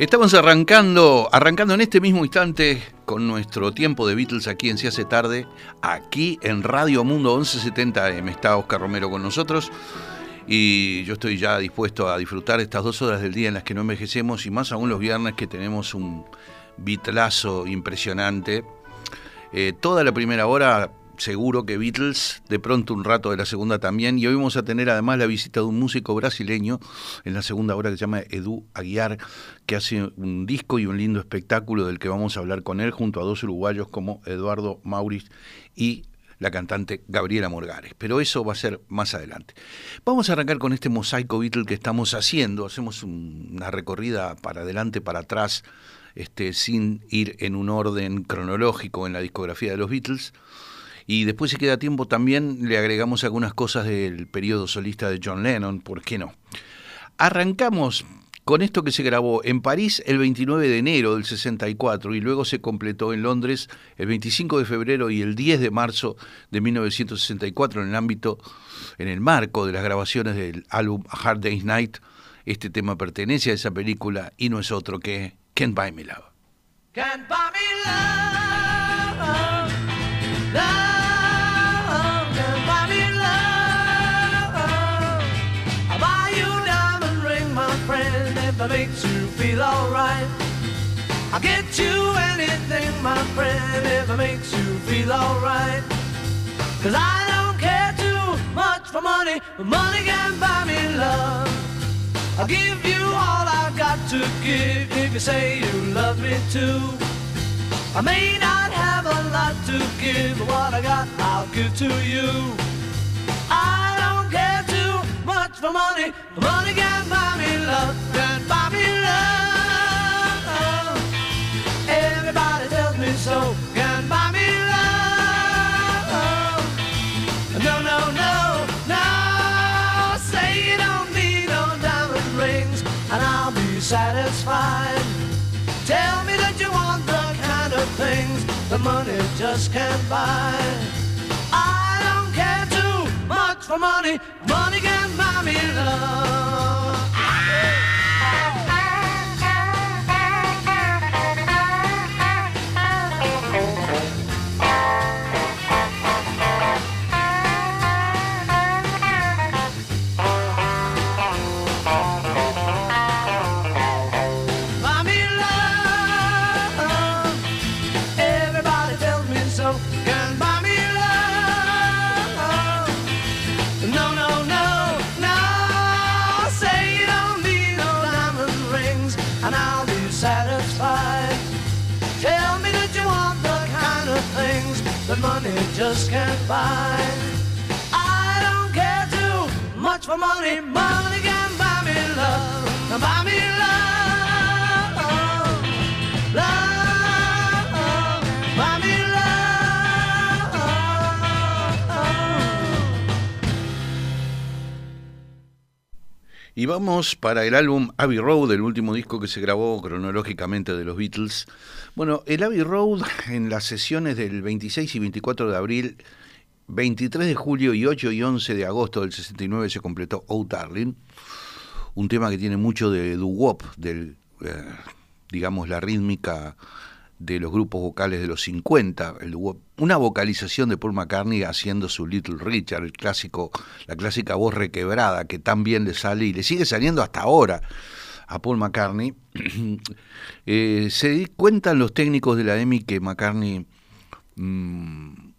Estamos arrancando, arrancando en este mismo instante con nuestro tiempo de Beatles aquí en Se hace tarde, aquí en Radio Mundo 1170 me Está Oscar Romero con nosotros y yo estoy ya dispuesto a disfrutar estas dos horas del día en las que no envejecemos y más aún los viernes que tenemos un Beatlazo impresionante. Eh, toda la primera hora seguro que Beatles, de pronto un rato de la segunda también, y hoy vamos a tener además la visita de un músico brasileño en la segunda hora que se llama Edu Aguiar, que hace un disco y un lindo espectáculo del que vamos a hablar con él junto a dos uruguayos como Eduardo Mauriz y la cantante Gabriela Morgares. Pero eso va a ser más adelante. Vamos a arrancar con este mosaico Beatle que estamos haciendo. Hacemos una recorrida para adelante, para atrás, este, sin ir en un orden cronológico en la discografía de los Beatles. Y después, si queda tiempo, también le agregamos algunas cosas del periodo solista de John Lennon, ¿por qué no? Arrancamos con esto que se grabó en París el 29 de enero del 64 y luego se completó en Londres el 25 de febrero y el 10 de marzo de 1964 en el ámbito, en el marco de las grabaciones del álbum Hard Day's Night. Este tema pertenece a esa película y no es otro que Can't Buy Me Love. Can't buy me love, love. That makes you feel alright. I'll get you anything, my friend, if it makes you feel alright. Cause I don't care too much for money, but money can buy me love. I'll give you all I've got to give if you say you love me too. I may not have a lot to give, but what I got I'll give to you. I much for money, money can buy me love. Can buy me love. Everybody tells me so can buy me love. No, no, no, no. Say you don't need no diamond rings, and I'll be satisfied. Tell me that you want the kind of things the money just can't buy. I for money. Money can buy me love. I don't care too much for money. Money can. Y vamos para el álbum Abbey Road, el último disco que se grabó cronológicamente de los Beatles. Bueno, el Abbey Road en las sesiones del 26 y 24 de abril, 23 de julio y 8 y 11 de agosto del 69 se completó Oh Darling, un tema que tiene mucho de doo-wop, del, eh, digamos, la rítmica de los grupos vocales de los 50, el una vocalización de Paul McCartney haciendo su Little Richard, el clásico, la clásica voz requebrada que tan bien le sale y le sigue saliendo hasta ahora a Paul McCartney, eh, se cuentan los técnicos de la EMI que McCartney mm,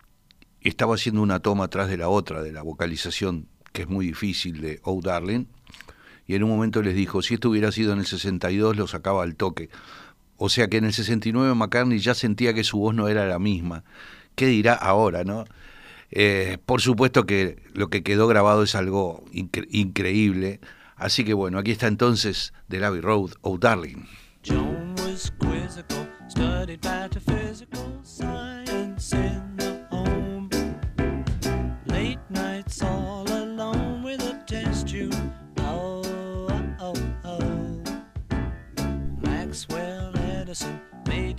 estaba haciendo una toma atrás de la otra, de la vocalización, que es muy difícil, de Oh Darling, y en un momento les dijo, si esto hubiera sido en el 62, lo sacaba al toque. O sea que en el 69 McCartney ya sentía que su voz no era la misma. ¿Qué dirá ahora, no? Eh, por supuesto que lo que quedó grabado es algo increíble. Así que bueno, aquí está entonces The Abbey Road, Oh Darling.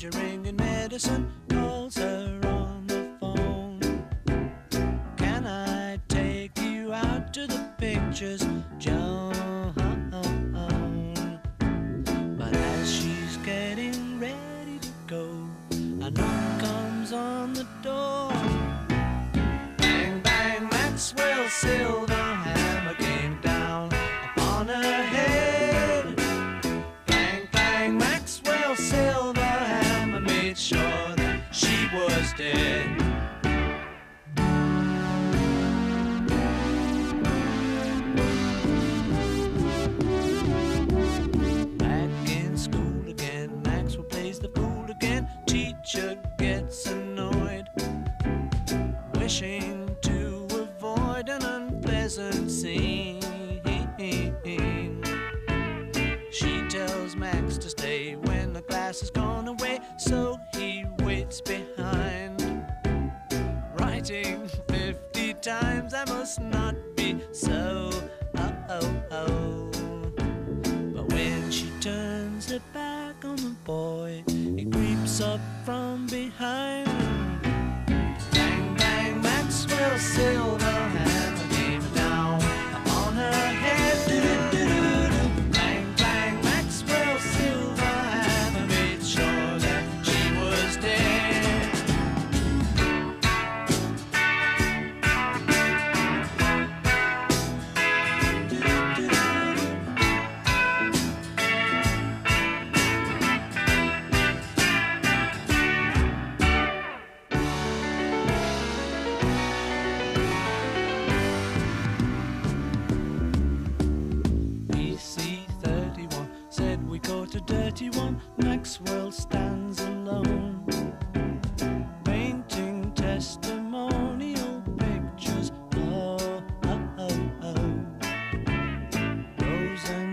conjuring and medicine calls her on the phone. Can I take you out to the pictures, Joan? But as she's getting ready to go, a knock comes on the door. Bang, bang, Maxwell Silver. yeah. Times, I must not be so. Oh, oh, oh. But when she turns her back on the boy, he creeps up from behind. Bang, bang, Maxwell Silverhand Maxwell stands alone, painting testimonial pictures. Oh, oh, oh, oh. Rose and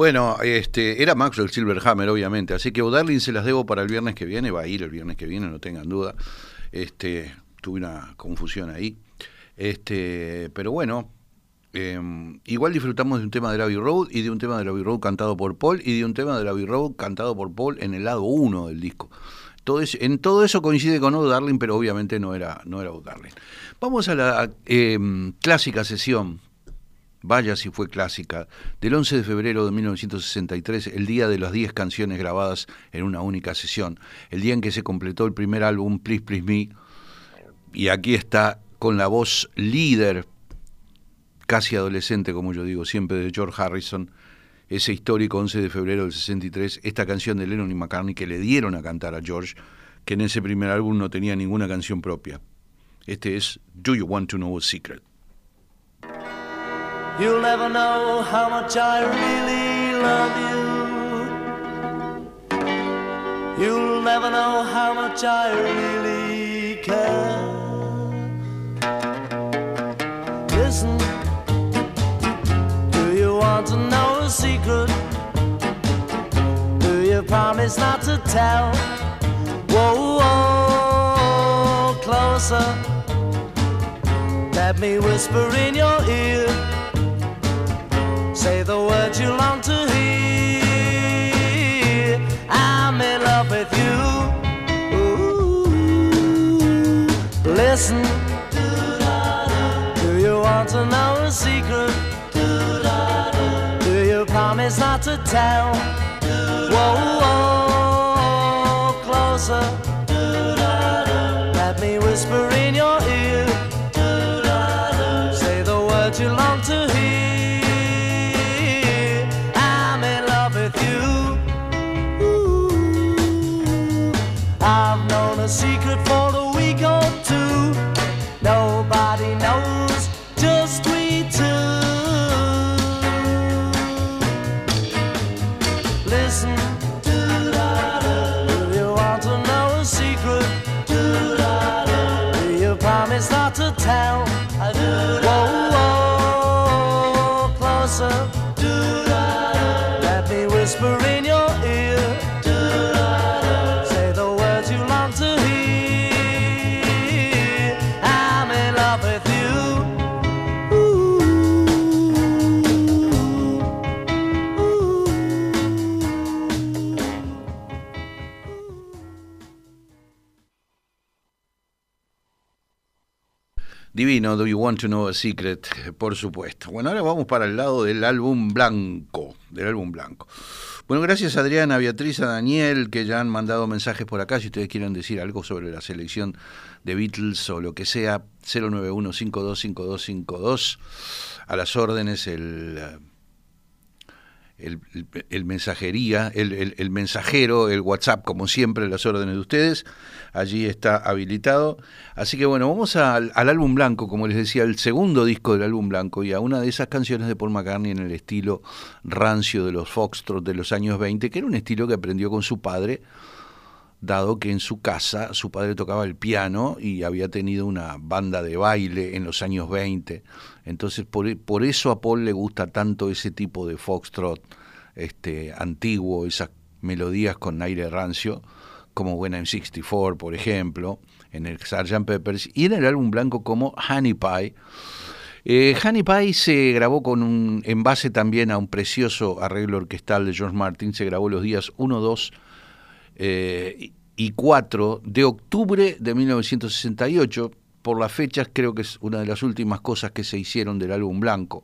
Bueno, este, era Maxwell Silverhammer, obviamente, así que O'Darling se las debo para el viernes que viene, va a ir el viernes que viene, no tengan duda. Este, tuve una confusión ahí. Este, pero bueno, eh, igual disfrutamos de un tema de Abbey Road y de un tema de Abbey Road cantado por Paul y de un tema de Abbey Road cantado por Paul en el lado 1 del disco. Todo en todo eso coincide con O'Darling, pero obviamente no era, no era O'Darling. Vamos a la eh, clásica sesión vaya si fue clásica, del 11 de febrero de 1963, el día de las 10 canciones grabadas en una única sesión, el día en que se completó el primer álbum Please Please Me, y aquí está con la voz líder, casi adolescente como yo digo siempre, de George Harrison, ese histórico 11 de febrero del 63, esta canción de Lennon y McCartney que le dieron a cantar a George, que en ese primer álbum no tenía ninguna canción propia. Este es Do You Want to Know a Secret? You'll never know how much I really love you. You'll never know how much I really care. Listen, do you want to know a secret? Do you promise not to tell? Whoa, whoa, closer. Let me whisper in your ear. Say the words you long to hear. I'm in love with you. Ooh, listen. Do you want to know a secret? Do you promise not to tell? Whoa, whoa, closer. Let me whisper Divino, Do You Want to Know a Secret? Por supuesto. Bueno, ahora vamos para el lado del álbum blanco, del álbum blanco. Bueno, gracias a Adriana, a Beatriz, a Daniel, que ya han mandado mensajes por acá. Si ustedes quieren decir algo sobre la selección de Beatles o lo que sea, 091-525252. A las órdenes, el el, mensajería, el, mensajero, el WhatsApp, como siempre, las órdenes de ustedes. Allí está habilitado. Así que bueno, vamos al, álbum blanco, como les decía, el segundo disco del álbum blanco y a una de esas canciones de Paul McCartney en el estilo rancio de los Foxtrot de los años 20, que era un estilo que aprendió con su padre, dado que en su casa su padre tocaba el piano y había tenido una banda de baile en los años 20 entonces, por, por eso a Paul le gusta tanto ese tipo de foxtrot este, antiguo, esas melodías con aire rancio, como When I'm 64, por ejemplo, en el Sgt. Peppers, y en el álbum blanco como Honey Pie. Eh, Honey Pie se grabó con un, en base también a un precioso arreglo orquestal de George Martin, se grabó los días 1, 2 eh, y 4 de octubre de 1968, por las fechas creo que es una de las últimas cosas que se hicieron del álbum blanco.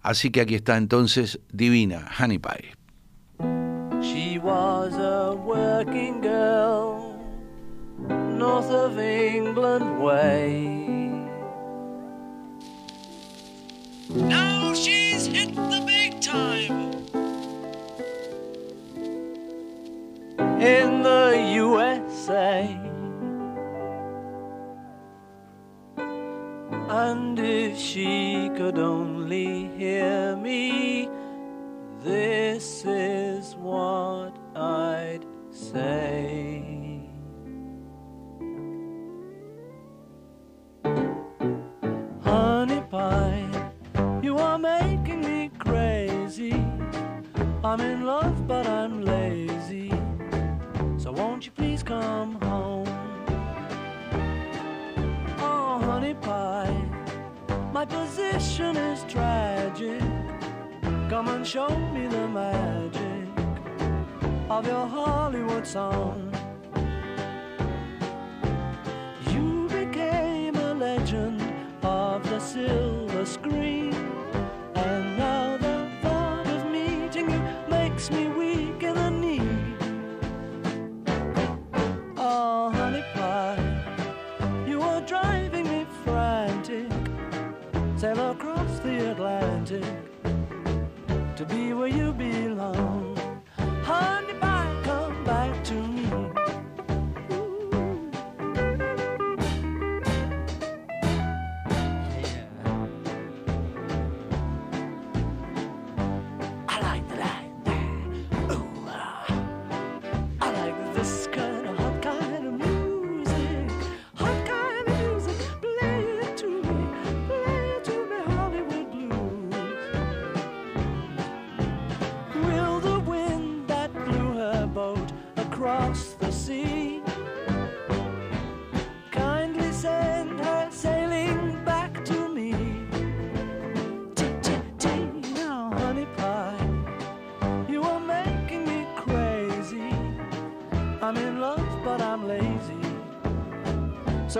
Así que aquí está entonces Divina, Honey Pie. She was a working girl, north of England way. Now she's hit the is tragic. Come and show me the magic of your Hollywood song. Be where you belong.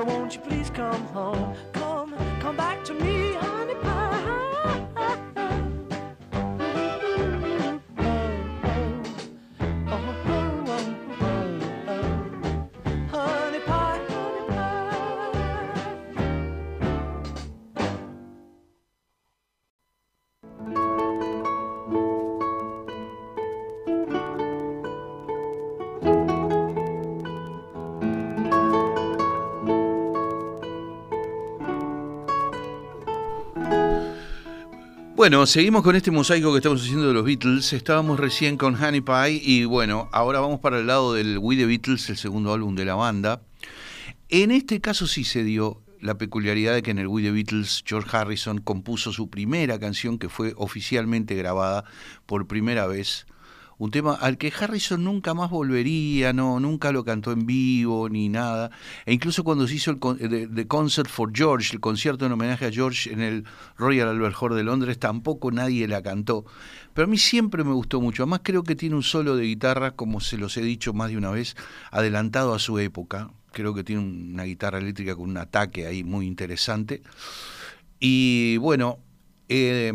Won't you please come home? Bueno, seguimos con este mosaico que estamos haciendo de los Beatles. Estábamos recién con Honey Pie y bueno, ahora vamos para el lado del We the Beatles, el segundo álbum de la banda. En este caso sí se dio la peculiaridad de que en el We the Beatles George Harrison compuso su primera canción que fue oficialmente grabada por primera vez. Un tema al que Harrison nunca más volvería, no, nunca lo cantó en vivo ni nada. E incluso cuando se hizo el the Concert for George, el concierto en homenaje a George en el Royal Albert Hall de Londres, tampoco nadie la cantó. Pero a mí siempre me gustó mucho. Además creo que tiene un solo de guitarra, como se los he dicho más de una vez, adelantado a su época creo que tiene una guitarra eléctrica con un ataque ahí muy interesante. Y bueno, eh,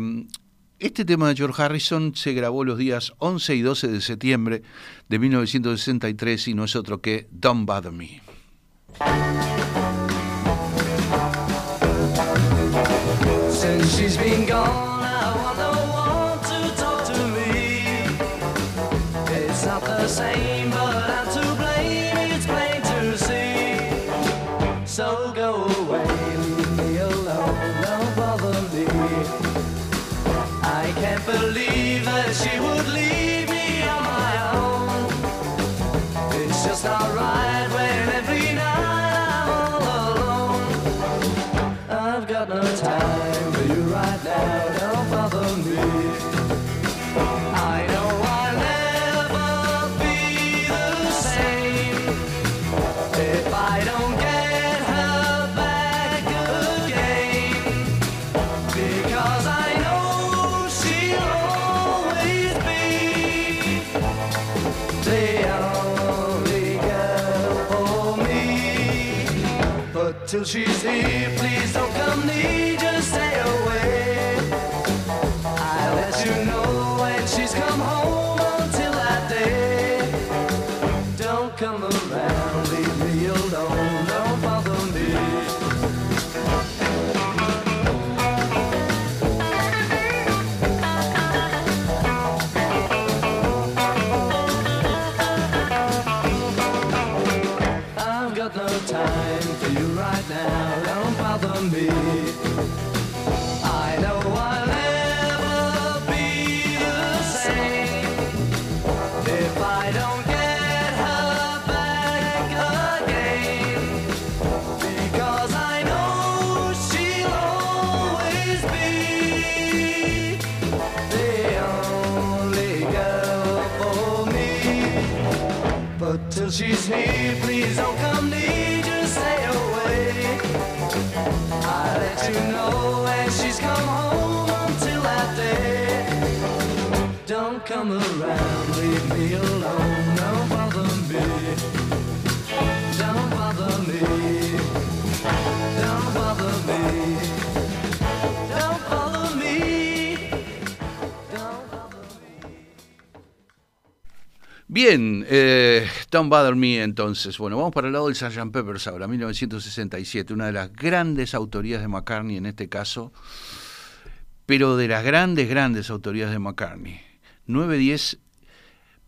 este tema de George Harrison se grabó los días 11 y 12 de septiembre de 1963 y no es otro que Don't Bother Me. Till she's here, please don't come near, she's here, please don't come near, just stay away. I'll let you know when she's come home until that day. Don't come around, leave me alone, don't bother me. Bien, eh, Don't Bother Me entonces. Bueno, vamos para el lado del Sgt. Peppers ahora, 1967, una de las grandes autorías de McCartney en este caso, pero de las grandes, grandes autorías de McCartney. 9, 10,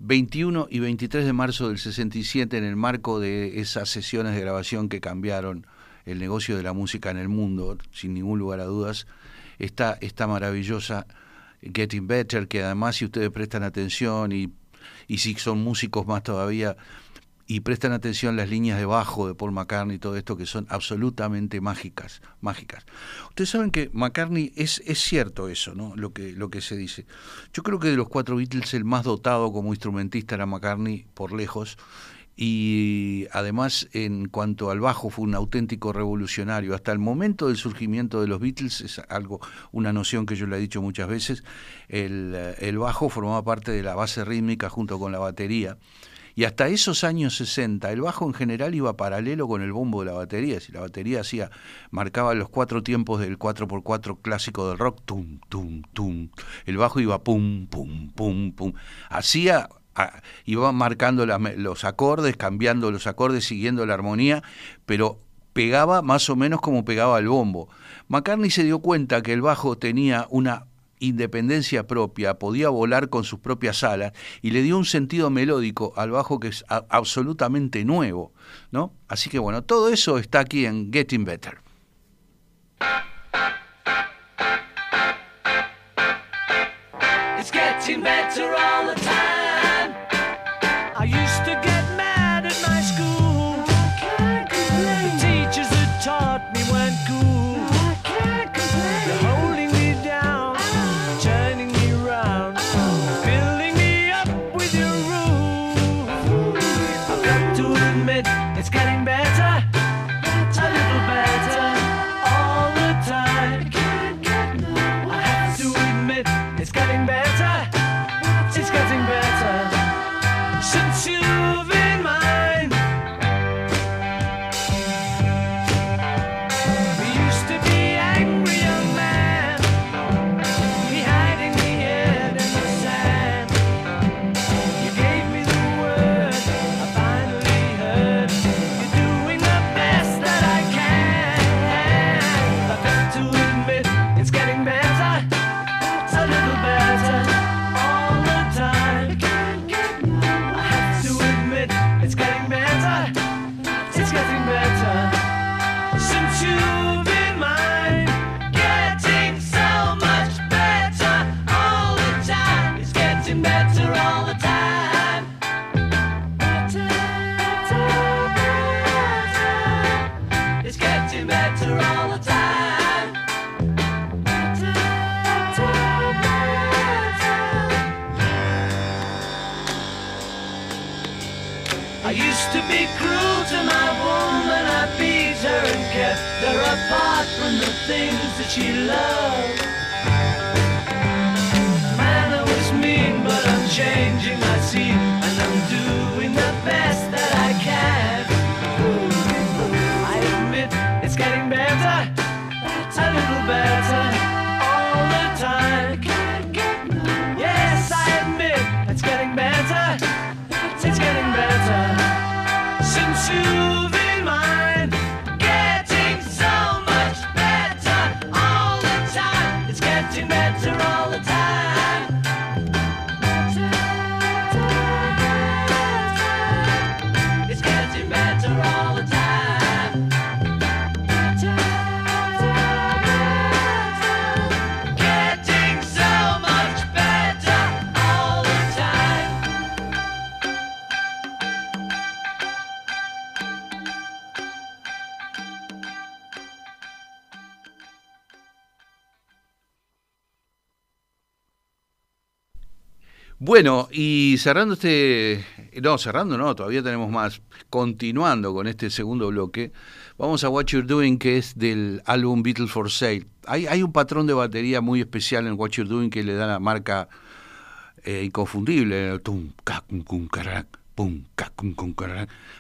21 y 23 de marzo del 67 en el marco de esas sesiones de grabación que cambiaron el negocio de la música en el mundo, sin ningún lugar a dudas, está esta maravillosa Getting Better, que además si ustedes prestan atención y, y si son músicos más todavía, y prestan atención las líneas de bajo de Paul McCartney y todo esto que son absolutamente mágicas, mágicas. Ustedes saben que McCartney es, es cierto eso, ¿no? Lo que, lo que se dice. Yo creo que de los cuatro Beatles el más dotado como instrumentista era McCartney por lejos. Y además, en cuanto al bajo, fue un auténtico revolucionario. Hasta el momento del surgimiento de los Beatles, es algo, una noción que yo le he dicho muchas veces, el, el bajo formaba parte de la base rítmica junto con la batería. Y hasta esos años 60, el bajo en general iba paralelo con el bombo de la batería. Si la batería hacía, marcaba los cuatro tiempos del 4x4 clásico del rock, tum, tum, tum. El bajo iba pum, pum, pum, pum. Hacía, iba marcando los acordes, cambiando los acordes, siguiendo la armonía, pero pegaba más o menos como pegaba el bombo. McCartney se dio cuenta que el bajo tenía una independencia propia, podía volar con sus propias alas y le dio un sentido melódico al bajo que es absolutamente nuevo, ¿no? Así que bueno, todo eso está aquí en Getting Better. Bueno, y cerrando este, no, cerrando no, todavía tenemos más, continuando con este segundo bloque, vamos a What You're Doing, que es del álbum Beatles for Sale. Hay, hay un patrón de batería muy especial en What You're Doing que le da la marca eh, inconfundible, tum, ca, cum, cum, carac, pum, ca, cum.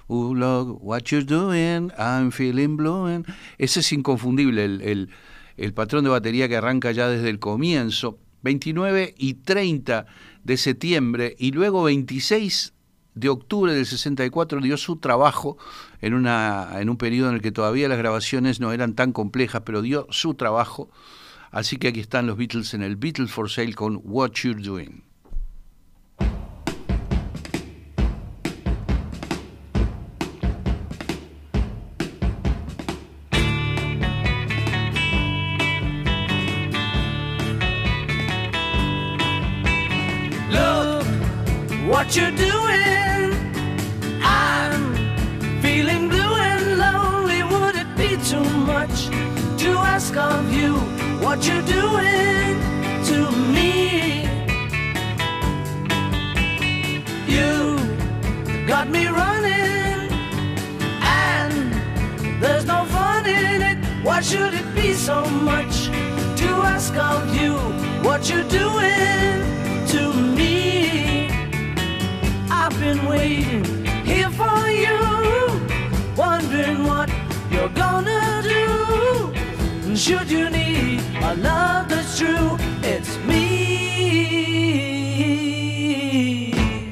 Oh, Lord, what you're doing, I'm feeling blue. Ese es inconfundible, el, el patrón de batería que arranca ya desde el comienzo. 29 y 30 de septiembre y luego 26 de octubre del 64 dio su trabajo en, una, en un periodo en el que todavía las grabaciones no eran tan complejas, pero dio su trabajo. Así que aquí están los Beatles en el Beatles for Sale con What You're Doing. Ask of you what you're doing to me? You got me running, and there's no fun in it. Why should it be so much to ask of you what you're doing to me? I've been waiting here for you, wondering what you're gonna. And Should you need a love that's true, it's me.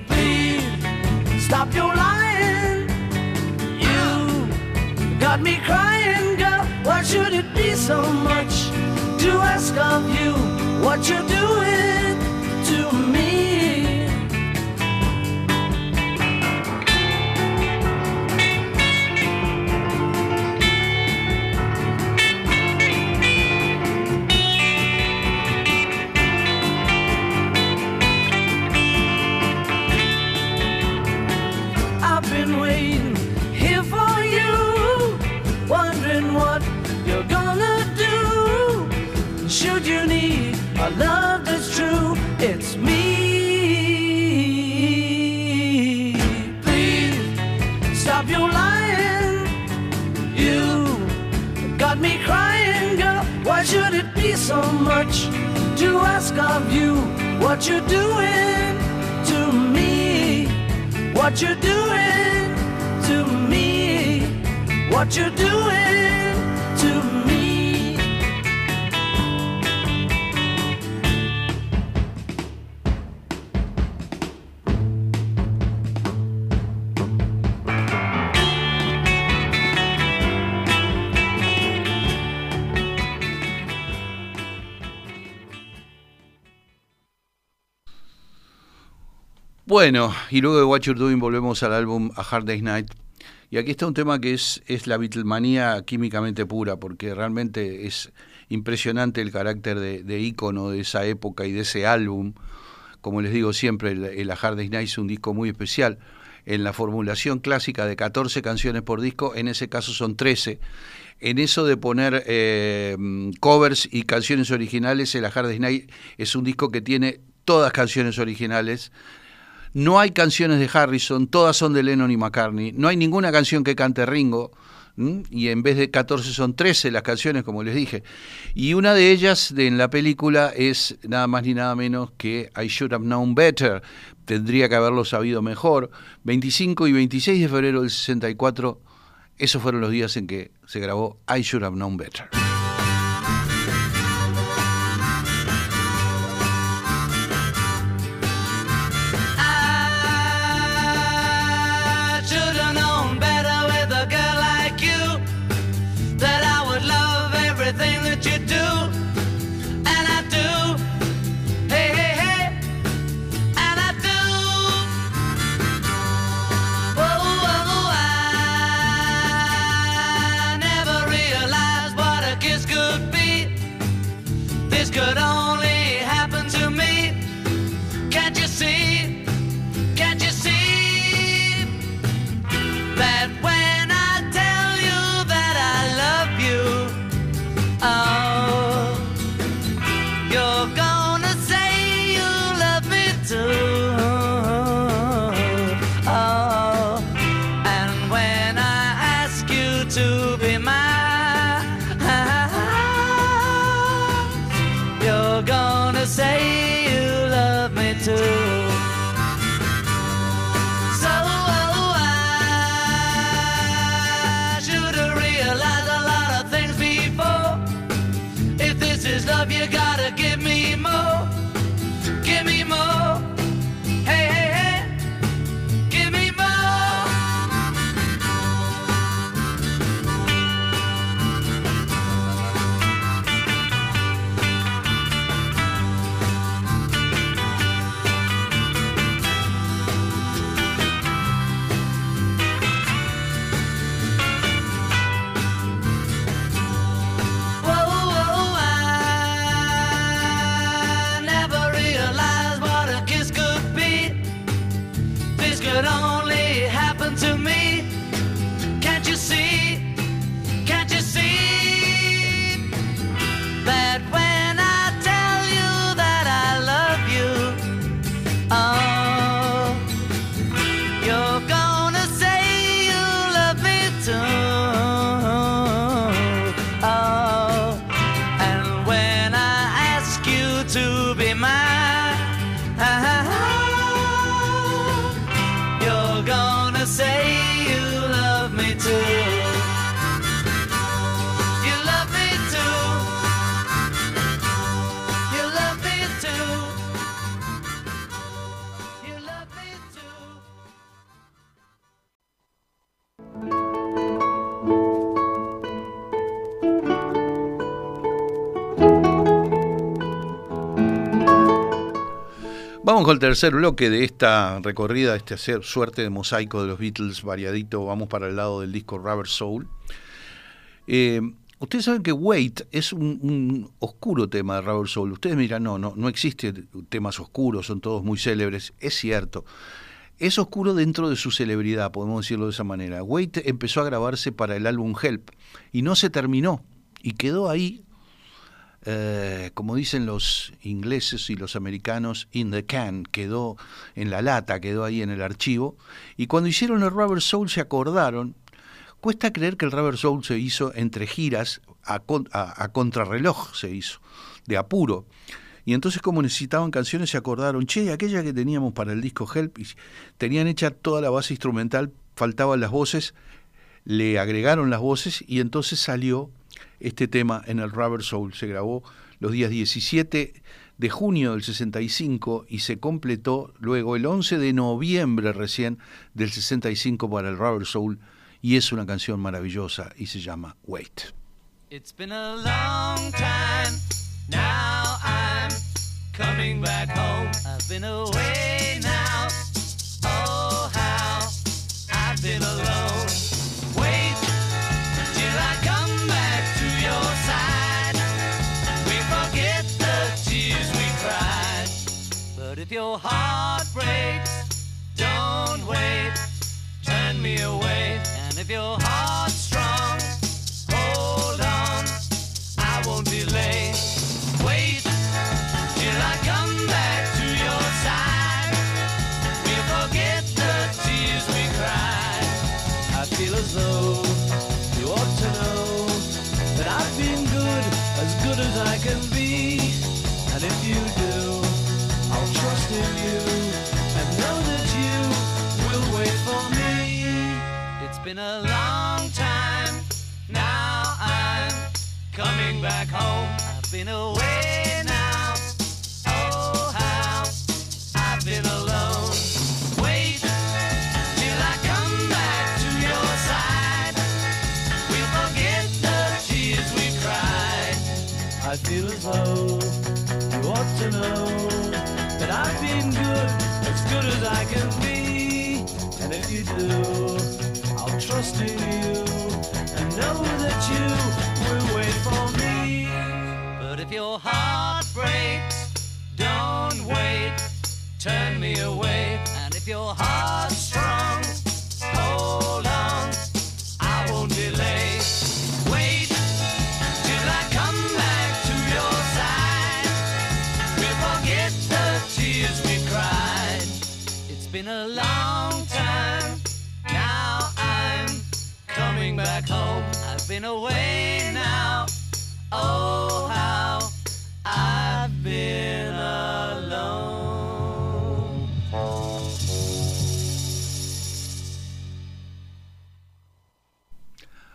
Please stop your lying. You got me crying, girl. Why should it be so much to ask of you what you're doing Bueno, y luego de What You're Doing volvemos al álbum A Hard Day's Night. Y aquí está un tema que es, es la Beatlemanía químicamente pura, porque realmente es impresionante el carácter de, de ícono de esa época y de ese álbum. Como les digo siempre, el, A Hard Day's Night es un disco muy especial. En la formulación clásica de 14 canciones por disco, en ese caso son 13. En eso de poner eh, covers y canciones originales, el A Hard Night es un disco que tiene todas canciones originales No hay canciones de Harrison, todas son de Lennon y McCartney. No hay ninguna canción que cante Ringo. Y en vez de 14 son 13 las canciones, como les dije. Y una de ellas de, en la película es nada más ni nada menos que I Should Have Known Better. Tendría que haberlo sabido mejor. 25 y 26 de febrero del 64, esos fueron los días en que se grabó I Should Have Known Better. Vamos con el tercer bloque de esta recorrida, esta ser- suerte de mosaico de los Beatles variadito. Vamos para el lado del disco Rubber Soul. Eh, ustedes saben que Wait es un, un oscuro tema de Rubber Soul. Ustedes miran, no, no, no existen temas oscuros, son todos muy célebres. Es cierto. Es oscuro dentro de su celebridad, podemos decirlo de esa manera. Wait empezó a grabarse para el álbum Help y no se terminó. Y quedó ahí eh, como dicen los ingleses y los americanos, in the can, quedó en la lata, quedó ahí en el archivo. Y cuando hicieron el Rubber Soul se acordaron, cuesta creer que el Rubber Soul se hizo entre giras, a, con- a- a contrarreloj se hizo, de apuro. Y entonces como necesitaban canciones se acordaron, che, aquella que teníamos para el disco Help, y tenían hecha toda la base instrumental, faltaban las voces, le agregaron las voces y entonces salió este tema en el Rubber Soul. Se grabó los días 17 de junio del 65 y se completó luego el 11 de noviembre recién del 65 para el Rubber Soul y es una canción maravillosa y se llama Wait. It's been a long time. Now I'm coming back home. I've been away now. Oh, how I've been alone. your heart strong. Hold on, I won't delay. Wait till I come back to your side. We'll forget the tears we cried. I feel as though you ought to know that I've been good, as good as I can been a long time, now I'm coming back home. I've been away now, oh how I've been alone. Wait till I come back to your side. We'll forget the tears we cried. I feel as though you ought to know that I've been good, as good as I can be. And if you do, I'll trust in you and know that you will wait for me. But if your heart breaks, don't wait, turn me away. And if your heart's strong, hold on, Oh, how been.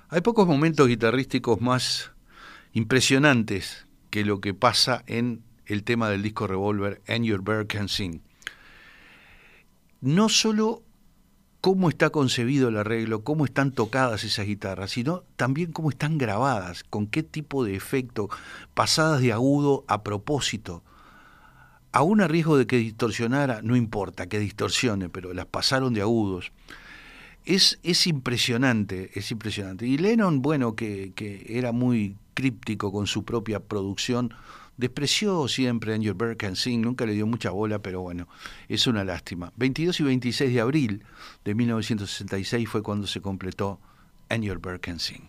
Hay pocos momentos guitarrísticos más impresionantes que lo que pasa en el tema del disco Revolver, And Your Bird Can Sing. No solo cómo está concebido el arreglo, cómo están tocadas esas guitarras, sino también cómo están grabadas, con qué tipo de efecto, pasadas de agudo a propósito. Aún a riesgo de que distorsionara, no importa que distorsione, pero las pasaron de agudos. Es, es impresionante, es impresionante. Y Lennon, bueno, que, que era muy críptico con su propia producción, despreció siempre Your Bird Can Sing, nunca le dio mucha bola, pero bueno, es una lástima. 22 y 26 de abril de 1966 fue cuando se completó Your Bird Can Sing.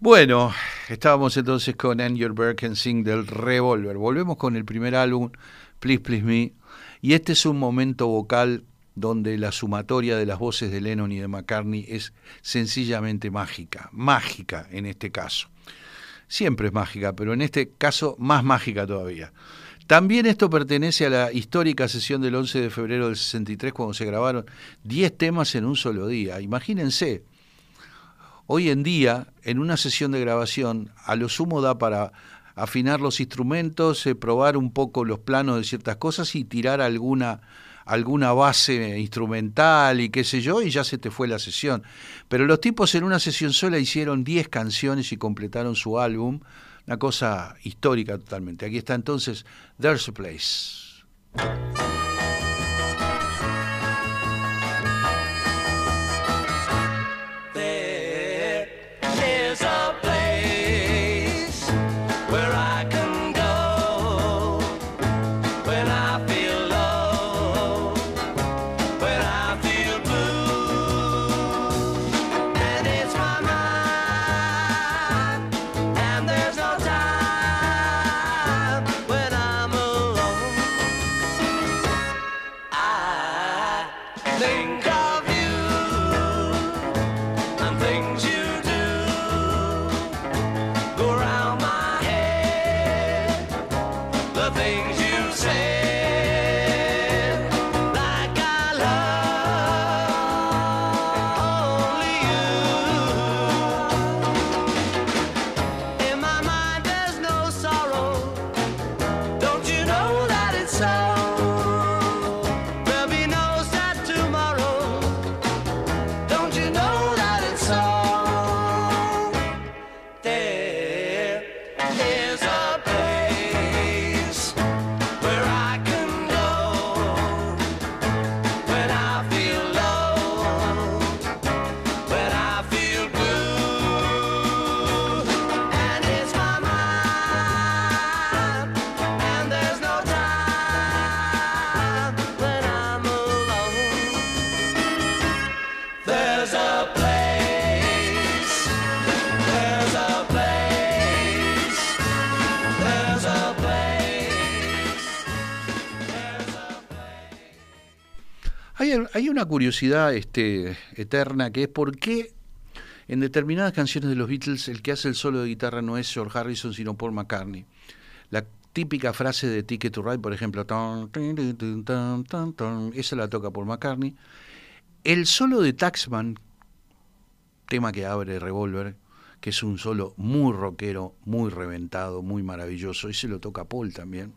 Bueno, estábamos entonces con And Your del Revolver. Volvemos con el primer álbum, Please Please Me, y este es un momento vocal donde la sumatoria de las voces de Lennon y de McCartney es sencillamente mágica, mágica en este caso. Siempre es mágica, pero en este caso más mágica todavía. También esto pertenece a la histórica sesión del 11 de febrero del 63 cuando se grabaron 10 temas en un solo día. Imagínense, Hoy en día, en una sesión de grabación, a lo sumo da para afinar los instrumentos, eh, probar un poco los planos de ciertas cosas y tirar alguna, alguna base instrumental y qué sé yo, y ya se te fue la sesión. Pero los tipos en una sesión sola hicieron 10 canciones y completaron su álbum, una cosa histórica totalmente. Aquí está entonces There's a Place. Curiosidad este, eterna que es por qué en determinadas canciones de los Beatles el que hace el solo de guitarra no es George Harrison sino Paul McCartney. La típica frase de Ticket to Ride, por ejemplo, esa la toca Paul McCartney. El solo de Taxman, tema que abre Revolver, que es un solo muy rockero, muy reventado, muy maravilloso, ese lo toca Paul también.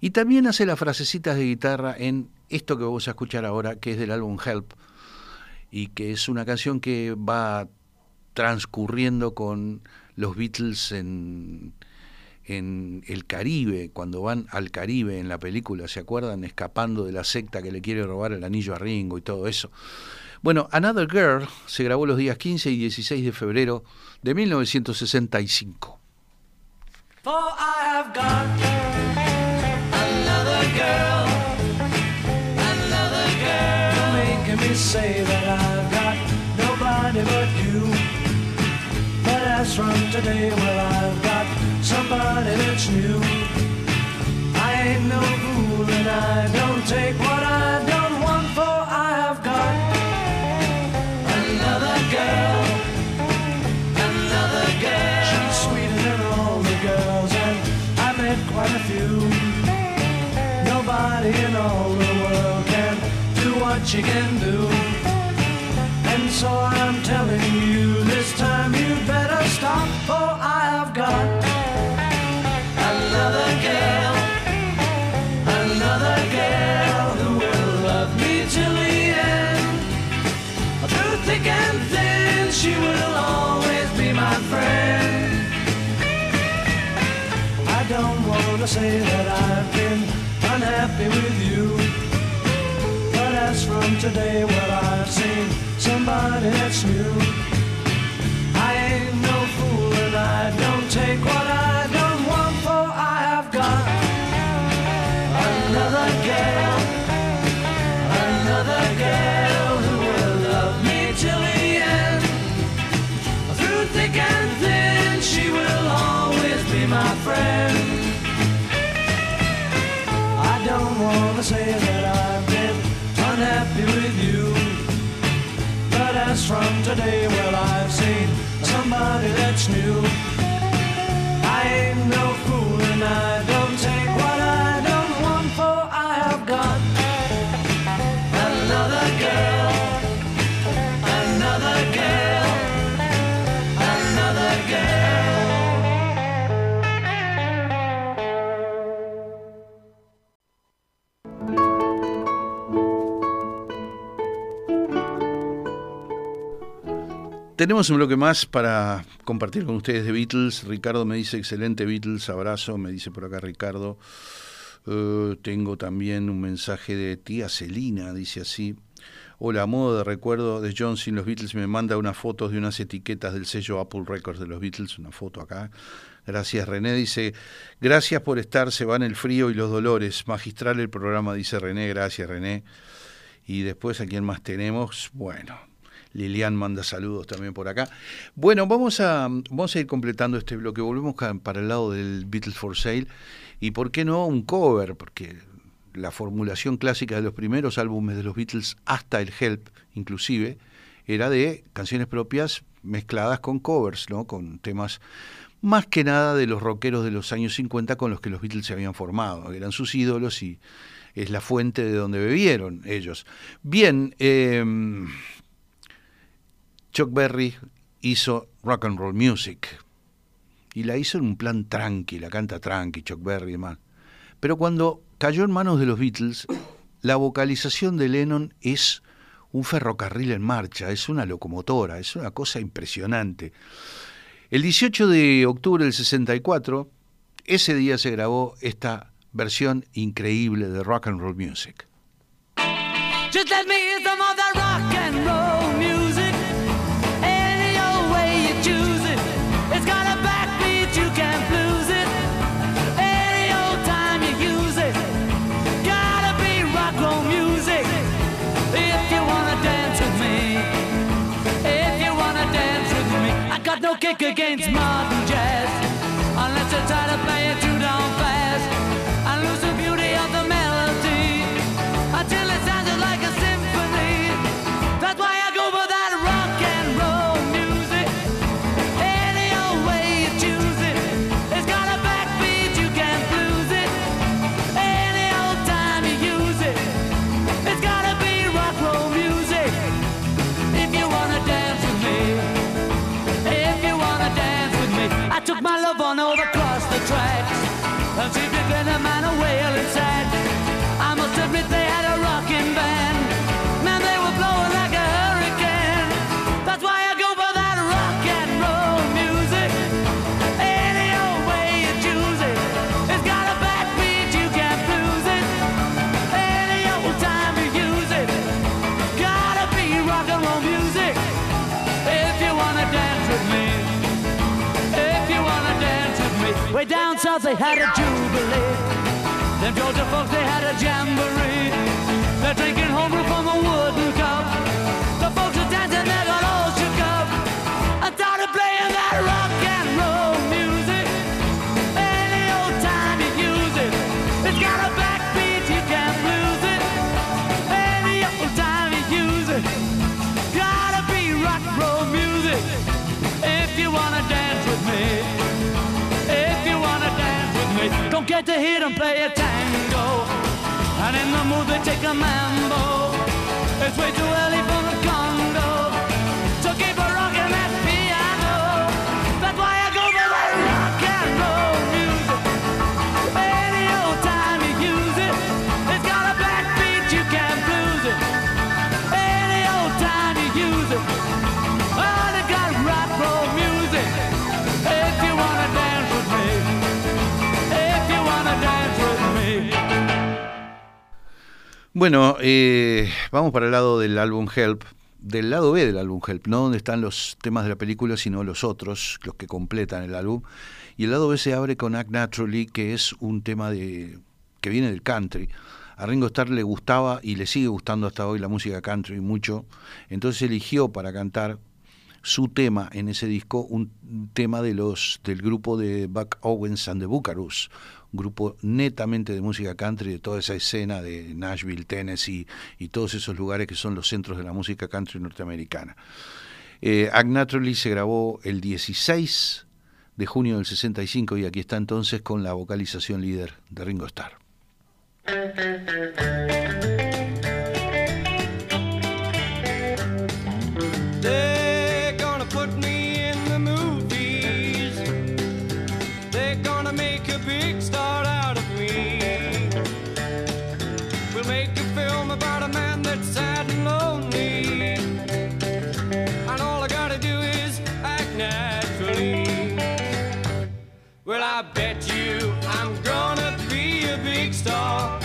Y también hace las frasecitas de guitarra en esto que vamos a escuchar ahora, que es del álbum Help, y que es una canción que va transcurriendo con los Beatles en, en el Caribe, cuando van al Caribe en la película, ¿se acuerdan? Escapando de la secta que le quiere robar el anillo a Ringo y todo eso. Bueno, Another Girl se grabó los días 15 y 16 de febrero de 1965. For I have got another girl, say that I've got nobody but you. But as from today, well, I've got somebody that's new. I ain't no fool and I don't take what I don't what she can do. And so I'm telling you, this time you better stop, for I have got another girl. Another girl who will love me till the end. Through thick and thin, she will always be my friend. I don't want to say that I've been unhappy with you. From today, well, I've seen somebody that's new. I ain't no fool and I don't take what today, well, I've seen somebody that's new. Tenemos un bloque más para compartir con ustedes de Beatles. Ricardo me dice, excelente Beatles, abrazo, me dice por acá Ricardo. Eh, tengo también un mensaje de tía Celina, dice así. Hola, a modo de recuerdo de John sin los Beatles, me manda unas fotos de unas etiquetas del sello Apple Records de los Beatles, una foto acá. Gracias, René. Dice, gracias por estar, se van el frío y los dolores. Magistral el programa, dice René. Gracias, René. Y después, ¿a quién más tenemos? Bueno, Lilian manda saludos también por acá. Bueno, vamos a, vamos a ir completando este bloque. Volvemos para el lado del Beatles for Sale. Y por qué no un cover, porque la formulación clásica de los primeros álbumes de los Beatles, hasta el Help inclusive, era de canciones propias mezcladas con covers, ¿no? con temas más que nada de los rockeros de los años 50 con los que los Beatles se habían formado, eran sus ídolos y es la fuente de donde bebieron ellos. Bien, eh, Chuck Berry hizo rock and roll music y la hizo en un plan tranqui, la canta tranqui, Chuck Berry y demás. Pero cuando cayó en manos de los Beatles, la vocalización de Lennon es un ferrocarril en marcha, es una locomotora, es una cosa impresionante. El 18 de octubre del 64, ese día se grabó esta versión increíble de rock and roll music. kick against modern jazz. Unless you're tired of playing they had a jubilee. Them Georgia folks, they had a jamboree. Don't get to hear them play a tango. And in the mood they take a mambo. It's way too early for the Congo. So keep a rocking that Bueno, eh, vamos para el lado del álbum Help, del lado B del álbum Help, no donde están los temas de la película, sino los otros, los que completan el álbum. Y el lado B se abre con Act Naturally, que es un tema de que viene del country. A Ringo Starr le gustaba y le sigue gustando hasta hoy la música country mucho, entonces eligió para cantar su tema en ese disco, un tema de los del grupo de Buck Owens and the Buckaroos, grupo netamente de música country de toda esa escena de Nashville, Tennessee y todos esos lugares que son los centros de la música country norteamericana. Eh, Act Naturally se grabó el 16 de junio del 65 y aquí está entonces con la vocalización líder de Ringo Starr. Well, I bet you I'm gonna be a big star.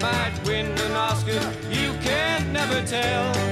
Might win an Oscar, you can never tell.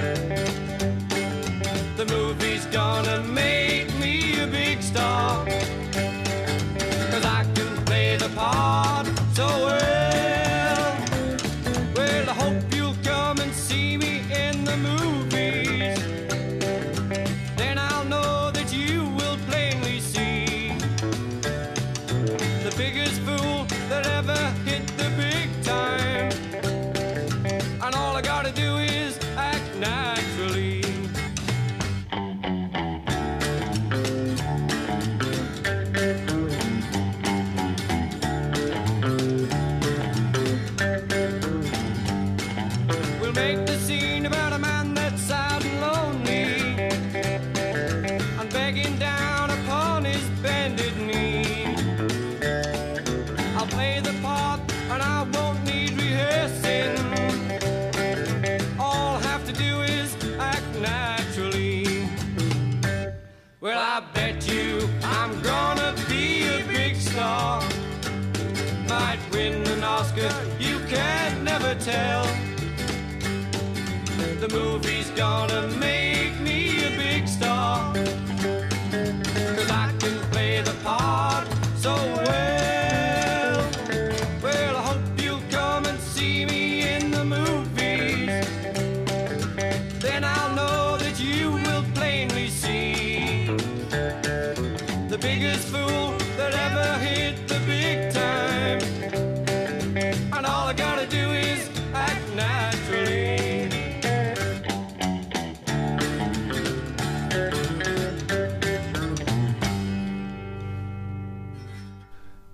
And all I gotta do is act naturally.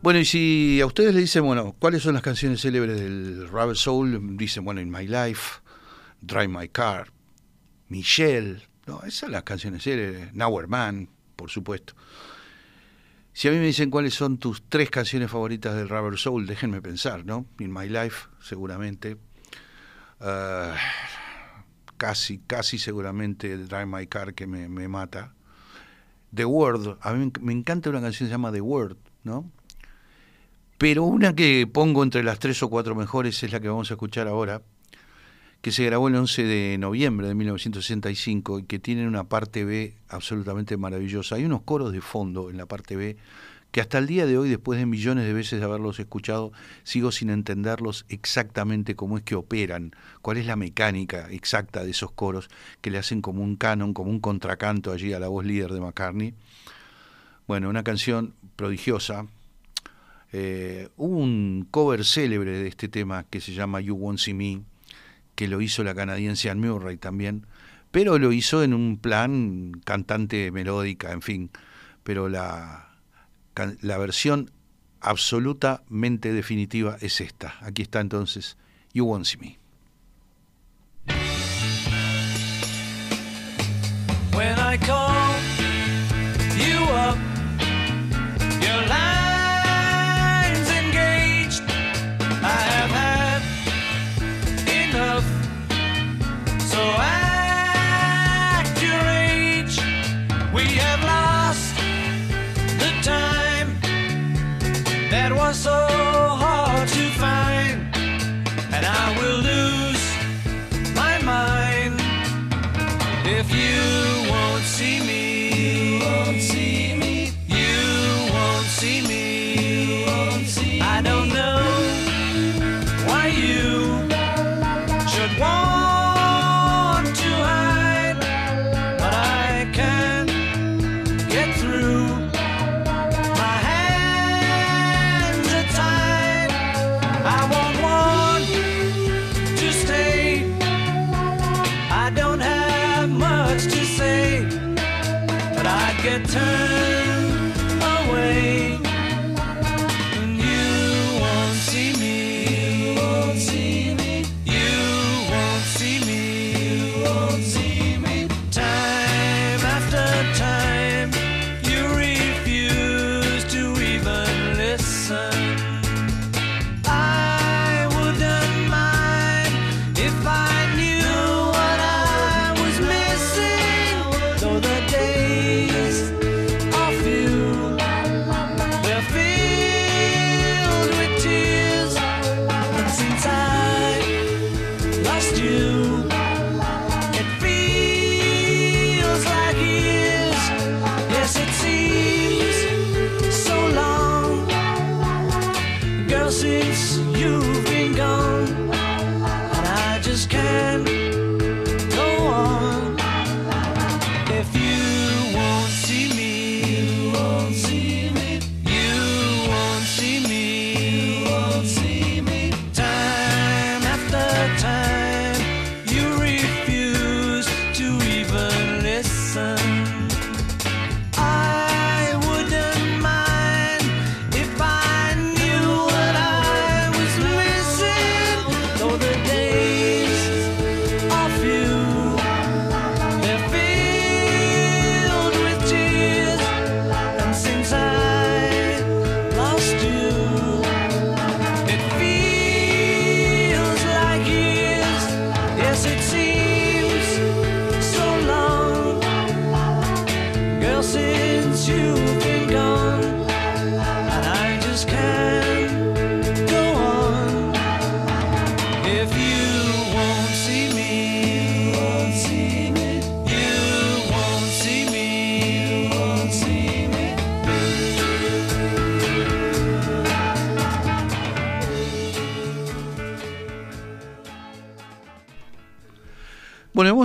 Bueno, y si a ustedes le dicen, bueno, ¿cuáles son las canciones célebres del Rubber Soul? Dicen, bueno, In My Life, Drive My Car, Michelle, no, esas son las canciones célebres, Nowhere Man, por supuesto. Si a mí me dicen cuáles son tus tres canciones favoritas del Rubber Soul, déjenme pensar, ¿no? In My Life, seguramente. Ah, casi, casi seguramente Drive My Car, que me, mata. The Word, a mí me encanta una canción que se llama The Word, ¿no? Pero una que pongo entre las tres o cuatro mejores es la que vamos a escuchar ahora, que se grabó el 11 de noviembre de 1965 y que tiene una parte B absolutamente maravillosa. Hay unos coros de fondo en la parte B que hasta el día de hoy, después de millones de veces de haberlos escuchado, sigo sin entenderlos exactamente cómo es que operan, cuál es la mecánica exacta de esos coros que le hacen como un canon, como un contracanto allí a la voz líder de McCartney. Bueno, una canción prodigiosa, eh, un cover célebre de este tema que se llama You Won't See Me, que lo hizo la canadiense Anne Murray también, pero lo hizo en un plan cantante melódica, en fin. Pero la, la versión absolutamente definitiva es esta. Aquí está entonces You Won't See Me. You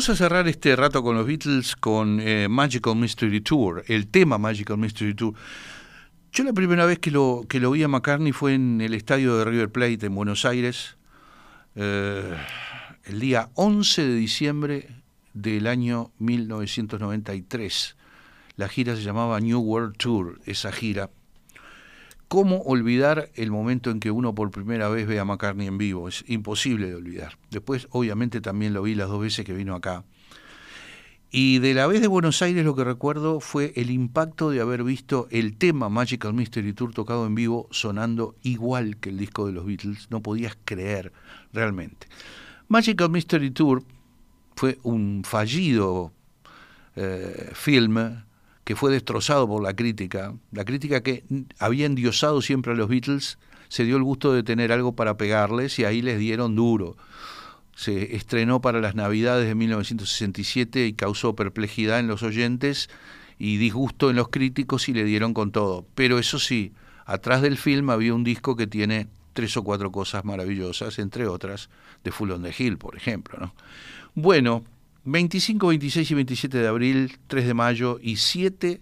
vamos a cerrar este rato con los Beatles con eh, Magical Mystery Tour, el tema Magical Mystery Tour. Yo la primera vez que lo, que lo vi a McCartney fue en el estadio de River Plate en Buenos Aires, eh, el día 11 de diciembre del año 1993. La gira se llamaba New World Tour, esa gira. ¿Cómo olvidar el momento en que uno por primera vez ve a McCartney en vivo? Es imposible de olvidar. Después, obviamente, también lo vi las dos veces que vino acá. Y de la vez de Buenos Aires lo que recuerdo fue el impacto de haber visto el tema Magical Mystery Tour tocado en vivo sonando igual que el disco de los Beatles. No podías creer realmente. Magical Mystery Tour fue un fallido eh, que fue destrozado por la crítica. La crítica que había endiosado siempre a los Beatles se dio el gusto de tener algo para pegarles y ahí les dieron duro. Se estrenó para las Navidades de 1967 y causó perplejidad en los oyentes y disgusto en los críticos y le dieron con todo. Pero eso sí, atrás del film había un disco que tiene tres o cuatro cosas maravillosas, entre otras de Full on the Hill, por ejemplo. ¿no? Bueno, 25, 26 y 27 de abril, 3 de mayo y 7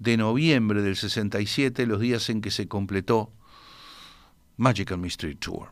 de noviembre del 67, los días en que se completó Magical Mystery Tour.